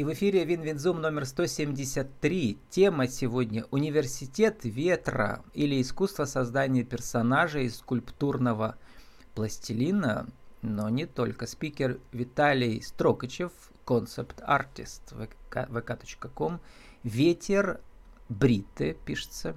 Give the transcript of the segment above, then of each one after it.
И в эфире WinWinZoom номер 173. Тема сегодня «Университет ветра» или искусство создания персонажей из скульптурного пластилина, но не только. Спикер Виталий Строкачев, концепт-артист, vk.com, ветер Бриты пишется,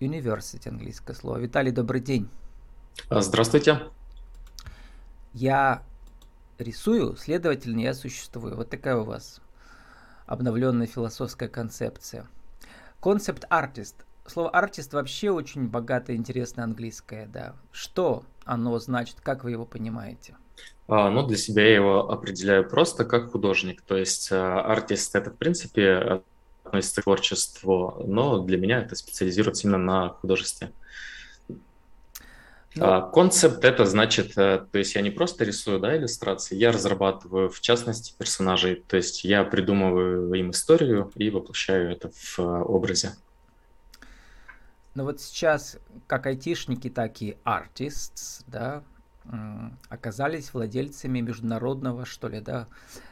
University английское слово. Виталий, добрый день. Здравствуйте. Я рисую, следовательно, я существую. Вот такая у вас обновленная философская концепция. Концепт артист. Слово артист вообще очень богатое, интересное английское, да. Что оно значит, как вы его понимаете? А, ну, для себя я его определяю просто как художник. То есть а, артист это, в принципе, относится к творчеству, но для меня это специализируется именно на художестве. А, концепт это значит, э, то есть я не просто рисую да, иллюстрации, я разрабатываю в частности персонажей, то есть я придумываю им историю и воплощаю это в э, образе. Ну вот сейчас как айтишники, так и артист, да, оказались владельцами международного, что ли, да,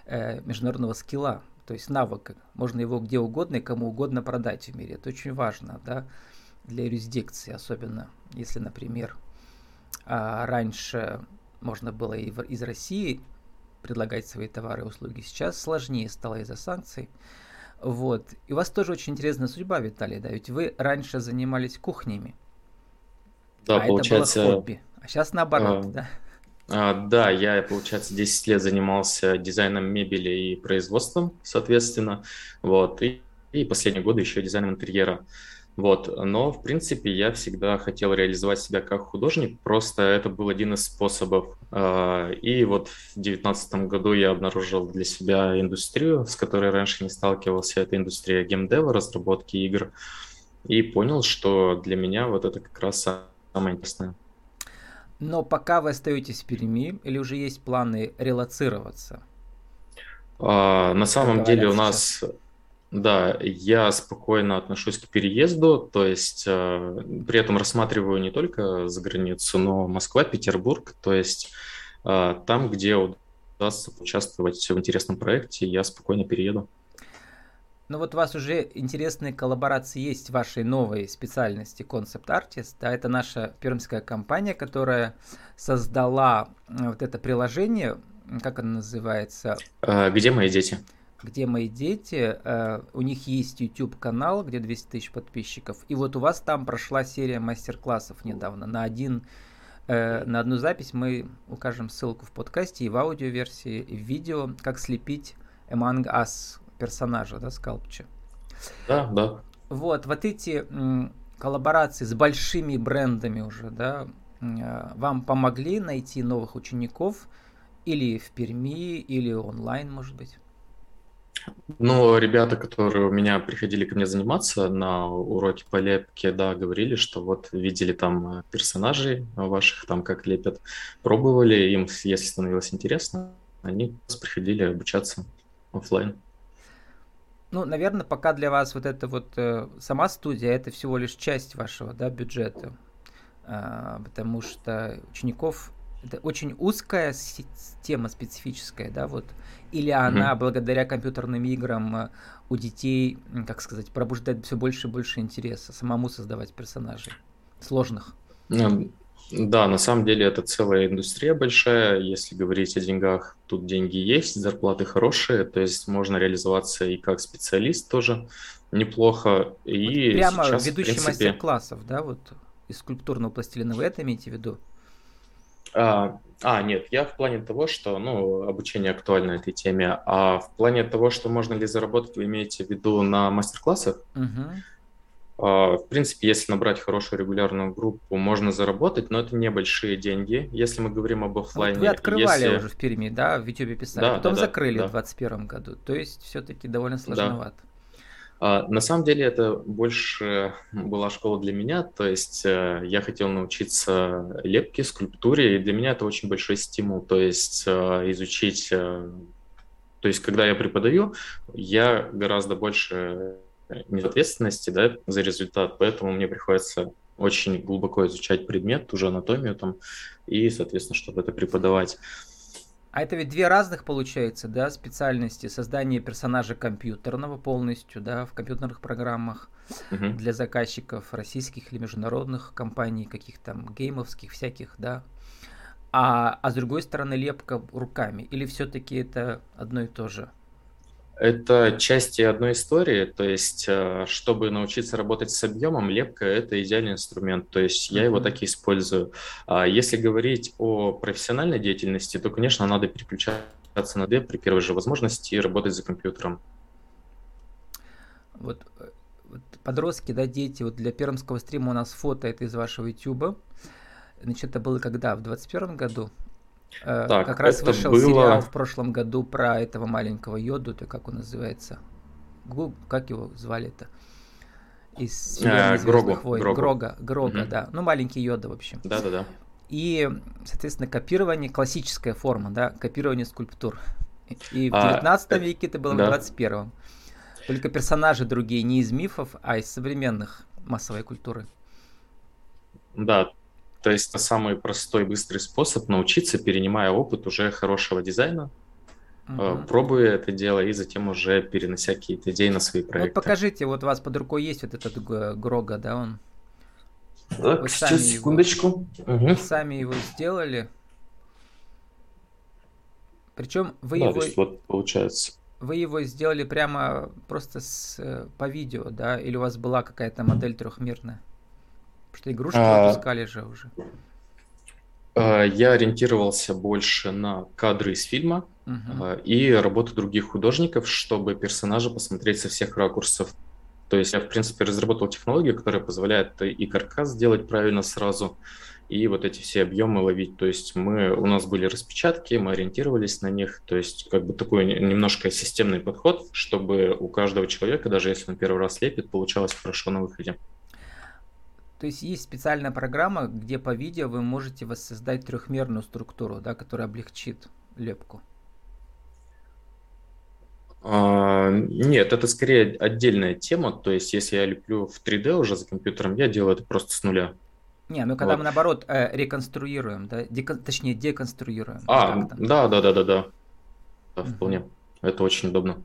э, международного скилла, то есть навыка. Можно его где угодно и кому угодно продать в мире. Это очень важно, да, для юрисдикции, особенно если, например, а раньше можно было и из России предлагать свои товары и услуги. Сейчас сложнее стало из-за санкций. Вот. И у вас тоже очень интересная судьба, Виталий, да? Ведь вы раньше занимались кухнями. Да, а получается... это было хобби. А сейчас наоборот, а, да? А, да, я, получается, 10 лет занимался дизайном мебели и производством, соответственно. Вот. И, и последние годы еще дизайном интерьера. Вот, но, в принципе, я всегда хотел реализовать себя как художник, просто это был один из способов. А, и вот в 2019 году я обнаружил для себя индустрию, с которой раньше не сталкивался, это индустрия геймдева, разработки игр, и понял, что для меня вот это как раз самое интересное. Но пока вы остаетесь в Перми, или уже есть планы релацироваться? А, на самом деле у нас... Сейчас да, я спокойно отношусь к переезду, то есть э, при этом рассматриваю не только за границу, но Москва, Петербург, то есть э, там, где удастся участвовать в интересном проекте, я спокойно перееду. Ну вот у вас уже интересные коллаборации есть в вашей новой специальности Concept Artist. Да, это наша пермская компания, которая создала э, вот это приложение, как оно называется? Э, где мои дети? Где мои дети, э, у них есть YouTube канал, где 200 тысяч подписчиков, и вот у вас там прошла серия мастер-классов недавно. На один э, на одну запись мы укажем ссылку в подкасте и в аудиоверсии, и в видео, как слепить Among Us персонажа, да, скалпча. Да, да. Вот, вот эти м, коллаборации с большими брендами уже, да, э, вам помогли найти новых учеников или в Перми, или онлайн, может быть? Ну, ребята, которые у меня приходили ко мне заниматься на уроке по лепке, да, говорили, что вот видели там э, персонажей ваших, там как лепят, пробовали, им, если становилось интересно, они приходили обучаться офлайн. Ну, наверное, пока для вас вот эта вот э, сама студия это всего лишь часть вашего да, бюджета, э, потому что учеников это очень узкая тема специфическая, да, вот. Или она, mm-hmm. благодаря компьютерным играм, э, у детей, как сказать, пробуждает все больше и больше интереса самому создавать персонажей сложных. Да, на самом деле это целая индустрия большая. Если говорить о деньгах, тут деньги есть, зарплаты хорошие, то есть можно реализоваться и как специалист тоже неплохо. И вот прямо сейчас, ведущий принципе... мастер-классов, да, вот из скульптурного пластилина, вы это имеете в виду? А, а, нет, я в плане того, что, ну, обучение актуально этой теме, а в плане того, что можно ли заработать, вы имеете в виду на мастер-классах? Uh-huh. А, в принципе, если набрать хорошую регулярную группу, можно заработать, но это небольшие деньги, если мы говорим об офлайне. Вот вы открывали если... уже в Перми, да, в YouTube писали, да, потом да, закрыли да, в 2021 году, то есть все-таки довольно сложновато. Да. А, на самом деле это больше была школа для меня, то есть э, я хотел научиться лепке, скульптуре, и для меня это очень большой стимул, то есть э, изучить, э, то есть когда я преподаю, я гораздо больше нет ответственности да, за результат, поэтому мне приходится очень глубоко изучать предмет, уже анатомию там, и, соответственно, чтобы это преподавать. А это ведь две разных получается, да, специальности. Создание персонажа компьютерного полностью, да, в компьютерных программах угу. для заказчиков российских или международных компаний, каких там геймовских всяких, да. А, а с другой стороны лепка руками. Или все-таки это одно и то же? Это части одной истории, то есть, э, чтобы научиться работать с объемом, лепка – это идеальный инструмент, то есть я mm-hmm. его так и использую. А если говорить о профессиональной деятельности, то, конечно, надо переключаться на D при первой же возможности и работать за компьютером. Вот, э, вот подростки, да, дети, вот для пермского стрима у нас фото это из вашего YouTube. Значит, это было когда? В 21 году? Э, так, как раз вышел было... сериал в прошлом году про этого маленького йоду, то как он называется? Как его звали-то? Из а, войн. Грогу. Грога, Грога, угу. да. Ну, маленький йода, в общем. Да-да-да. И, соответственно, копирование, классическая форма, да, копирование скульптур. И в а, 19 э, веке это было да. в 21 Только персонажи другие не из мифов, а из современных массовой культуры. Да, то есть это самый простой, быстрый способ научиться, перенимая опыт уже хорошего дизайна, угу. пробуя это дело и затем уже перенося какие-то идеи на свои проекты. Вот покажите, вот у вас под рукой есть вот этот Грога, да, он? Так, Вы сейчас, секундочку. Его, угу. Сами его сделали. Причем вы да, его... То есть вот получается. Вы его сделали прямо просто с, э, по видео, да? Или у вас была какая-то модель трехмерная? Что игрушки а, выпускали же уже. А, я ориентировался больше на кадры из фильма uh и работу других художников, чтобы персонажа посмотреть со всех ракурсов. То есть я, в принципе, разработал технологию, которая позволяет и каркас сделать правильно сразу, и вот эти все объемы ловить. То есть мы, у нас были распечатки, мы ориентировались на них. То есть как бы такой немножко системный подход, чтобы у каждого человека, даже если он первый раз лепит, получалось хорошо на выходе. То есть есть специальная программа, где по видео вы можете воссоздать трехмерную структуру, да, которая облегчит лепку. А, нет, это скорее отдельная тема. То есть, если я леплю в 3D уже за компьютером, я делаю это просто с нуля. Не, ну когда вот. мы наоборот э, реконструируем, да, Декон, точнее деконструируем. А, да, да, да, да, да. Да, вполне. Uh-huh. Это очень удобно.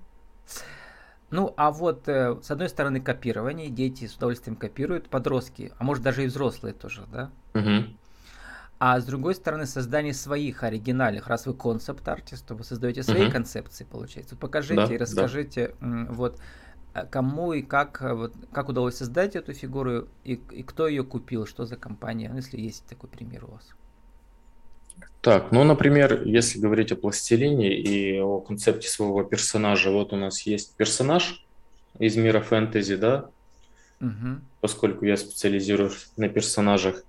Ну, а вот э, с одной стороны копирование, дети с удовольствием копируют, подростки, а может даже и взрослые тоже, да? Угу. А с другой стороны создание своих оригинальных, раз вы концепт-артист, то вы создаете свои угу. концепции, получается. Покажите да, и расскажите, да. вот э, кому и как, э, вот, как удалось создать эту фигуру и, и кто ее купил, что за компания, ну, если есть такой пример у вас. Так, ну, например, если говорить о пластилине и о концепте своего персонажа, вот у нас есть персонаж из мира фэнтези, да, угу. поскольку я специализируюсь на персонажах.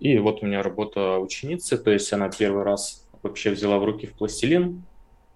И вот у меня работа ученицы, то есть она первый раз вообще взяла в руки в пластилин,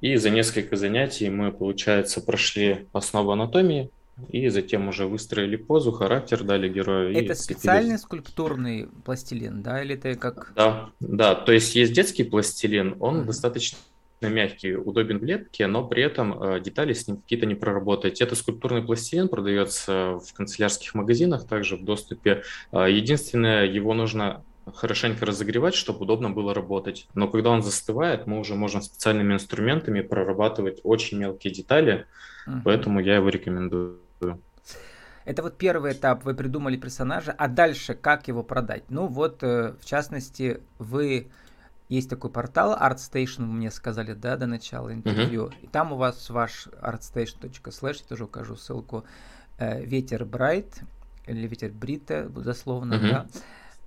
и за несколько занятий мы, получается, прошли основу анатомии, и затем уже выстроили позу, характер дали герою. Это специальный скульптурный пластилин, да, или это как? Да, да, то есть есть детский пластилин, он mm-hmm. достаточно мягкий, удобен в лепке, но при этом э, детали с ним какие-то не проработать. Это скульптурный пластилин продается в канцелярских магазинах, также в доступе. Э, единственное, его нужно хорошенько разогревать, чтобы удобно было работать. Но когда он застывает, мы уже можем специальными инструментами прорабатывать очень мелкие детали, uh-huh. поэтому я его рекомендую. Это вот первый этап, вы придумали персонажа, а дальше как его продать? Ну вот, э, в частности, вы есть такой портал ArtStation, вы мне сказали, да, до начала интервью. Uh-huh. И там у вас ваш artstation.slash, я тоже укажу ссылку, э, Ветер Брайт, или Ветер Брита, дословно, uh-huh. да.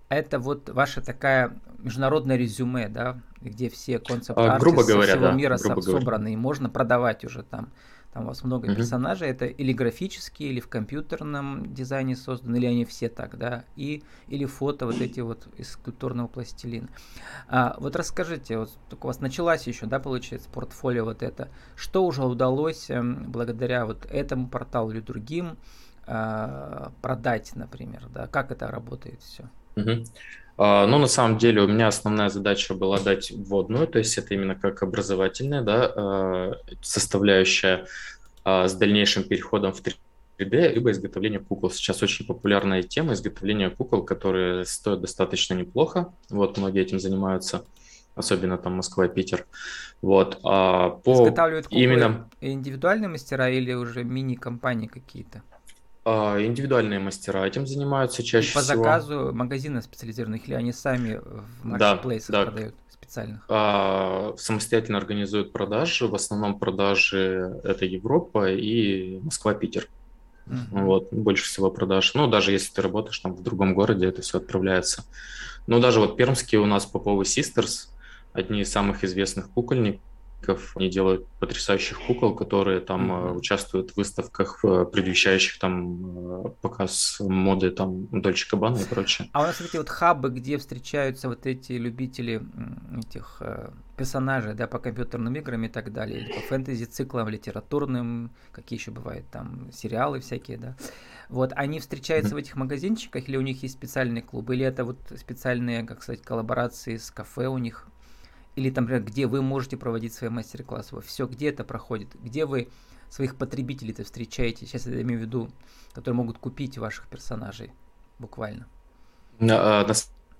Это вот ваша такая международное резюме, да, где все концепты а, грубо говоря, всего да, мира грубо собраны, и можно продавать уже там. Там у вас много mm-hmm. персонажей, это или графические, или в компьютерном дизайне созданы, или они все так, да, и, или фото вот эти вот из скульптурного пластилина. А, вот расскажите, вот у вас началась еще, да, получается, портфолио вот это. Что уже удалось э, благодаря вот этому порталу или другим э, продать, например, да, как это работает все? Mm-hmm. Uh, ну, на самом деле, у меня основная задача была дать вводную, то есть это именно как образовательная да, uh, составляющая uh, с дальнейшим переходом в 3D, либо изготовление кукол. Сейчас очень популярная тема изготовления кукол, которые стоят достаточно неплохо, вот многие этим занимаются. особенно там Москва, Питер. Вот. А по Изготавливают куклы именно индивидуальные мастера или уже мини-компании какие-то? А, индивидуальные мастера этим занимаются чаще И по всего. заказу магазина специализированных или они сами в маркетплейсах да, да. продают специальных? А, самостоятельно организуют продажи. В основном продажи это Европа и Москва-Питер. Uh-huh. Вот, больше всего продаж. Ну, даже если ты работаешь там в другом городе, это все отправляется. Ну, даже вот пермские у нас Поповы Sisters, одни из самых известных кукольников, они делают потрясающих кукол, которые там mm-hmm. участвуют в выставках, предвещающих там э, показ моды, там Дольче Кабана и прочее. А у нас эти вот хабы, где встречаются вот эти любители этих э, персонажей, да, по компьютерным играм и так далее, или по фэнтези-циклам, литературным, какие еще бывают там сериалы всякие, да. Вот, они встречаются mm-hmm. в этих магазинчиках, или у них есть специальные клубы, или это вот специальные, как сказать, коллаборации с кафе у них? Или там, например, где вы можете проводить свои мастер-классы, все, где это проходит, где вы своих потребителей-то встречаете, сейчас я имею в виду, которые могут купить ваших персонажей, буквально. На, на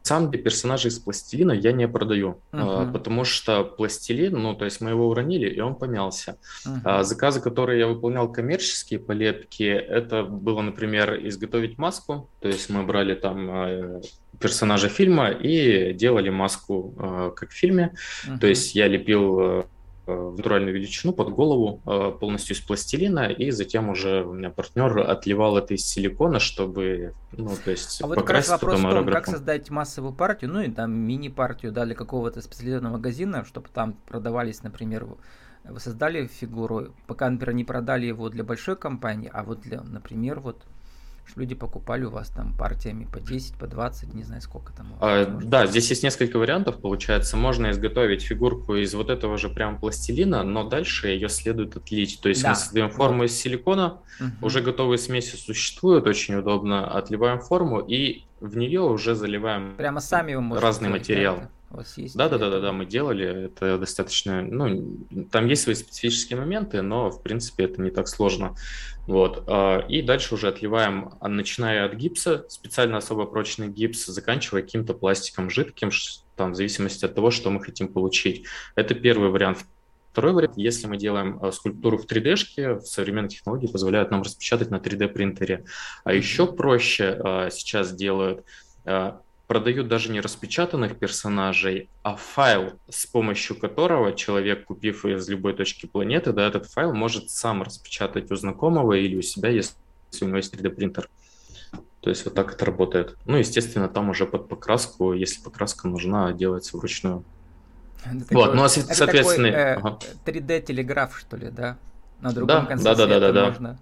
самом деле персонажей из пластилина я не продаю, uh-huh. потому что пластилин, ну, то есть мы его уронили, и он помялся. Uh-huh. Заказы, которые я выполнял коммерческие полепки, это было, например, изготовить маску, то есть мы брали там э, персонажа фильма и делали маску э, как в фильме. Uh-huh. То есть я лепил э, в натуральную величину под голову э, полностью из пластилина, и затем уже у меня партнер отливал это из силикона, чтобы, ну, то есть а вот как раз вопрос в том, как создать массовую партию, ну и там мини-партию, да, для какого-то специализированного магазина, чтобы там продавались, например, вы создали фигуру, пока, например, не продали его для большой компании, а вот для, например, вот что люди покупали у вас там партиями по 10, по 20, не знаю сколько там. А, да, здесь есть несколько вариантов, получается. Можно изготовить фигурку из вот этого же прям пластилина, но дальше ее следует отлить. То есть да. мы создаем форму вот. из силикона, угу. уже готовые смеси существуют, очень удобно. Отливаем форму и в нее уже заливаем Прямо сами разный материал. Да, у вас есть? Да, да, да, да, да, мы делали. Это достаточно, ну, там есть свои специфические моменты, но в принципе это не так сложно. Вот. А, и дальше уже отливаем, а, начиная от гипса, специально особо прочный гипс, заканчивая каким-то пластиком жидким, там, в зависимости от того, что мы хотим получить. Это первый вариант. Второй вариант, если мы делаем а, скульптуру в 3D-шке, современные технологии позволяют нам распечатать на 3D-принтере. А еще проще сейчас делают продают даже не распечатанных персонажей, а файл, с помощью которого человек, купив из любой точки планеты, да, этот файл может сам распечатать у знакомого или у себя, если у него есть 3D-принтер. То есть вот так это работает. Ну, естественно, там уже под покраску, если покраска нужна, делается вручную. Это вот, такой, ну, а соответственно... Такой, э, ага. 3D-телеграф, что ли, да? На другом да, конце да, да, да, да, можно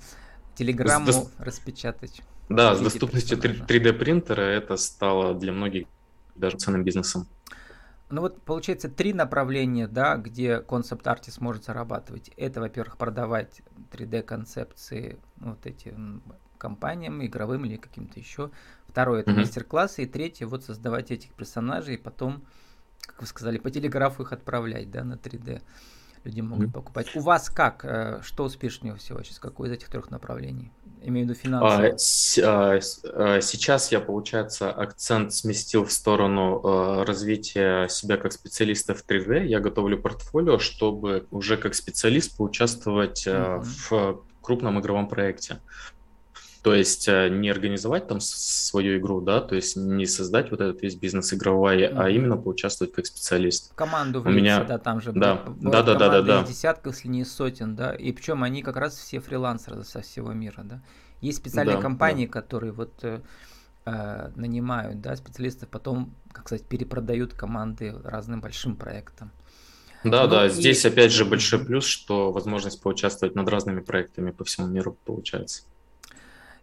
телеграмму с, распечатать. Да, с доступностью 3D принтера это стало для многих даже ценным бизнесом. Ну вот получается три направления, да, где концепт-артист может зарабатывать. Это, во-первых, продавать 3D концепции вот этим компаниям, игровым или каким-то еще. Второе это mm-hmm. мастер-классы. И третье вот создавать этих персонажей и потом, как вы сказали, по телеграфу их отправлять, да, на 3D. Люди могут mm-hmm. покупать. У вас как? Э, что успешнее всего сейчас? Какое из этих трех направлений? Имею в виду финансы. А, с, а, а, сейчас я, получается, акцент сместил в сторону а, развития себя как специалиста в 3D. Я готовлю портфолио, чтобы уже как специалист поучаствовать mm-hmm. в крупном игровом проекте. То есть не организовать там свою игру, да, то есть не создать вот этот весь бизнес игровой, mm-hmm. а именно поучаствовать как специалист. Команду влиться, У меня... да, там же да, да, да, да, да, да. десятков, если не сотен, да, и причем они как раз все фрилансеры со всего мира, да. Есть специальные да, компании, да. которые вот э, э, нанимают, да, специалистов, потом, как сказать, перепродают команды разным большим проектам. Да, ну, да, и... здесь опять же большой плюс, что возможность поучаствовать над разными проектами по всему миру получается.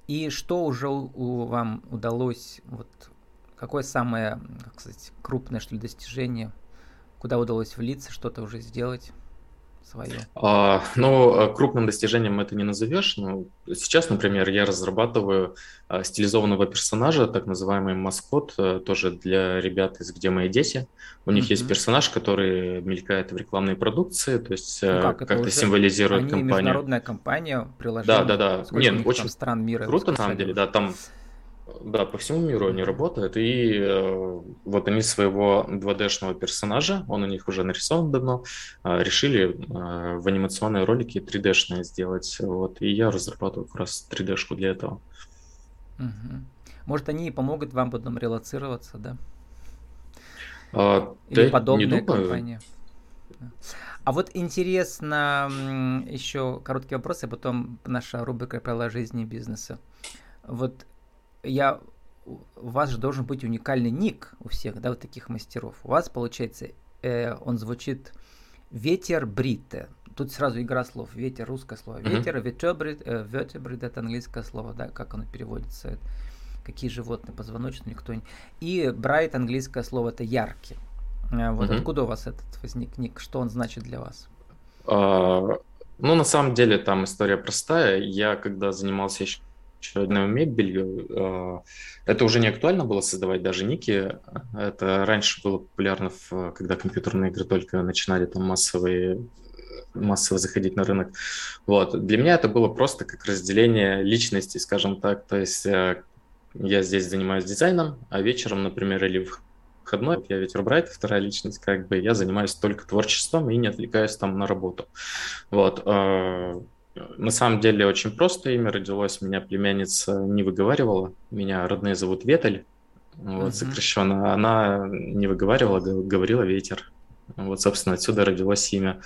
И что уже у, вам удалось, вот какое самое, как сказать, крупное что ли достижение, куда удалось влиться, что-то уже сделать? Свое? А, ну, а, крупным достижением это не назовешь. Но сейчас, например, я разрабатываю а, стилизованного персонажа, так называемый маскот, а, тоже для ребят из «Где мои дети». У них mm-hmm. есть персонаж, который мелькает в рекламной продукции, то есть ну, как, как-то символизирует они компанию. международная компания, приложение. Да, да, да. Нет, очень стран мира. Круто, на самом деле, да, там Да, по всему миру они работают, и э, вот они своего 2D-шного персонажа, он у них уже нарисован давно, э, решили э, в анимационные ролики 3D-шные сделать, вот, и я разрабатываю как раз 3D-шку для этого. Угу. Может, они и помогут вам потом релацироваться, да? А, Или да подобная компания. А вот интересно еще короткий вопрос, а потом наша рубрика «Правила жизни и бизнеса». Вот я у вас же должен быть уникальный ник у всех, да, вот таких мастеров. У вас, получается, э, он звучит «Ветер Брите». Тут сразу игра слов. Ветер, русское слово. Ветер, ветебрид, э, ветебрид это английское слово, да, как оно переводится. Какие животные, позвоночные, никто не... И брайт, английское слово, это яркий. Э, Вот откуда у вас этот возник ник? Что он значит для вас? А, Ну, на самом деле, там история простая. Я, когда занимался еще одной мебелью, а, это уже не актуально было создавать даже ники. Это раньше было популярно, когда компьютерные игры только начинали там массовые массово заходить на рынок. Вот. Для меня это было просто как разделение личности, скажем так. То есть э, я здесь занимаюсь дизайном, а вечером, например, или в выходной, я ведь Рубрайт, вторая личность, как бы я занимаюсь только творчеством и не отвлекаюсь там на работу. Вот. На самом деле очень просто имя родилось, меня племянница не выговаривала, меня родные зовут Ветель, вот, сокращенно, она не выговаривала, говорила ветер. Вот, собственно, отсюда родилось имя.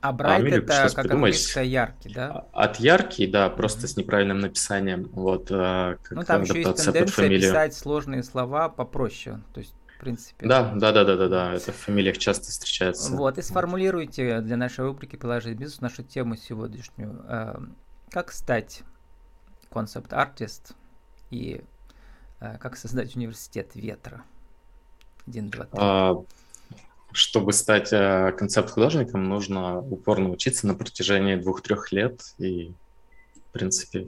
А брайт Амелия это как придумать. яркий, да? А- От яркий, да, просто Мгм. с неправильным написанием, вот, э, как Ну, там еще есть тенденция писать сложные слова попроще. То есть, принципе. Да, да, да, да, да, да, это в фамилиях часто встречается. Вот, и сформулируйте для нашей рубрики «Приложить бизнес» нашу тему сегодняшнюю. Э, Как стать концепт-артист и э, как создать университет ветра? Один, два, три. А, Чтобы стать концепт-художником, нужно упорно учиться на протяжении двух-трех лет, и, в принципе,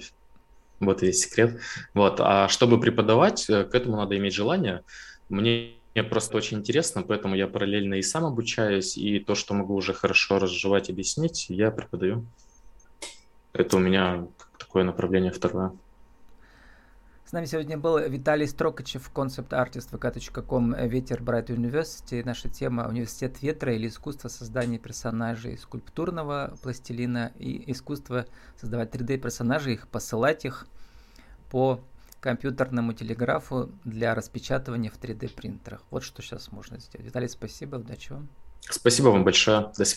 вот и весь секрет. Вот. А чтобы преподавать, э, к этому надо иметь желание. Мне мне просто очень интересно, поэтому я параллельно и сам обучаюсь, и то, что могу уже хорошо разжевать, объяснить, я преподаю. Это у меня такое направление второе. С нами сегодня был Виталий Строкачев, концепт-артист vk.com Ветер Брайт University. Наша тема Университет ветра или искусство создания персонажей скульптурного пластилина и искусство создавать 3D персонажей, их посылать их по компьютерному телеграфу для распечатывания в 3D принтерах. Вот что сейчас можно сделать. Виталий, спасибо, удачи вам. Спасибо вам большое. До свидания.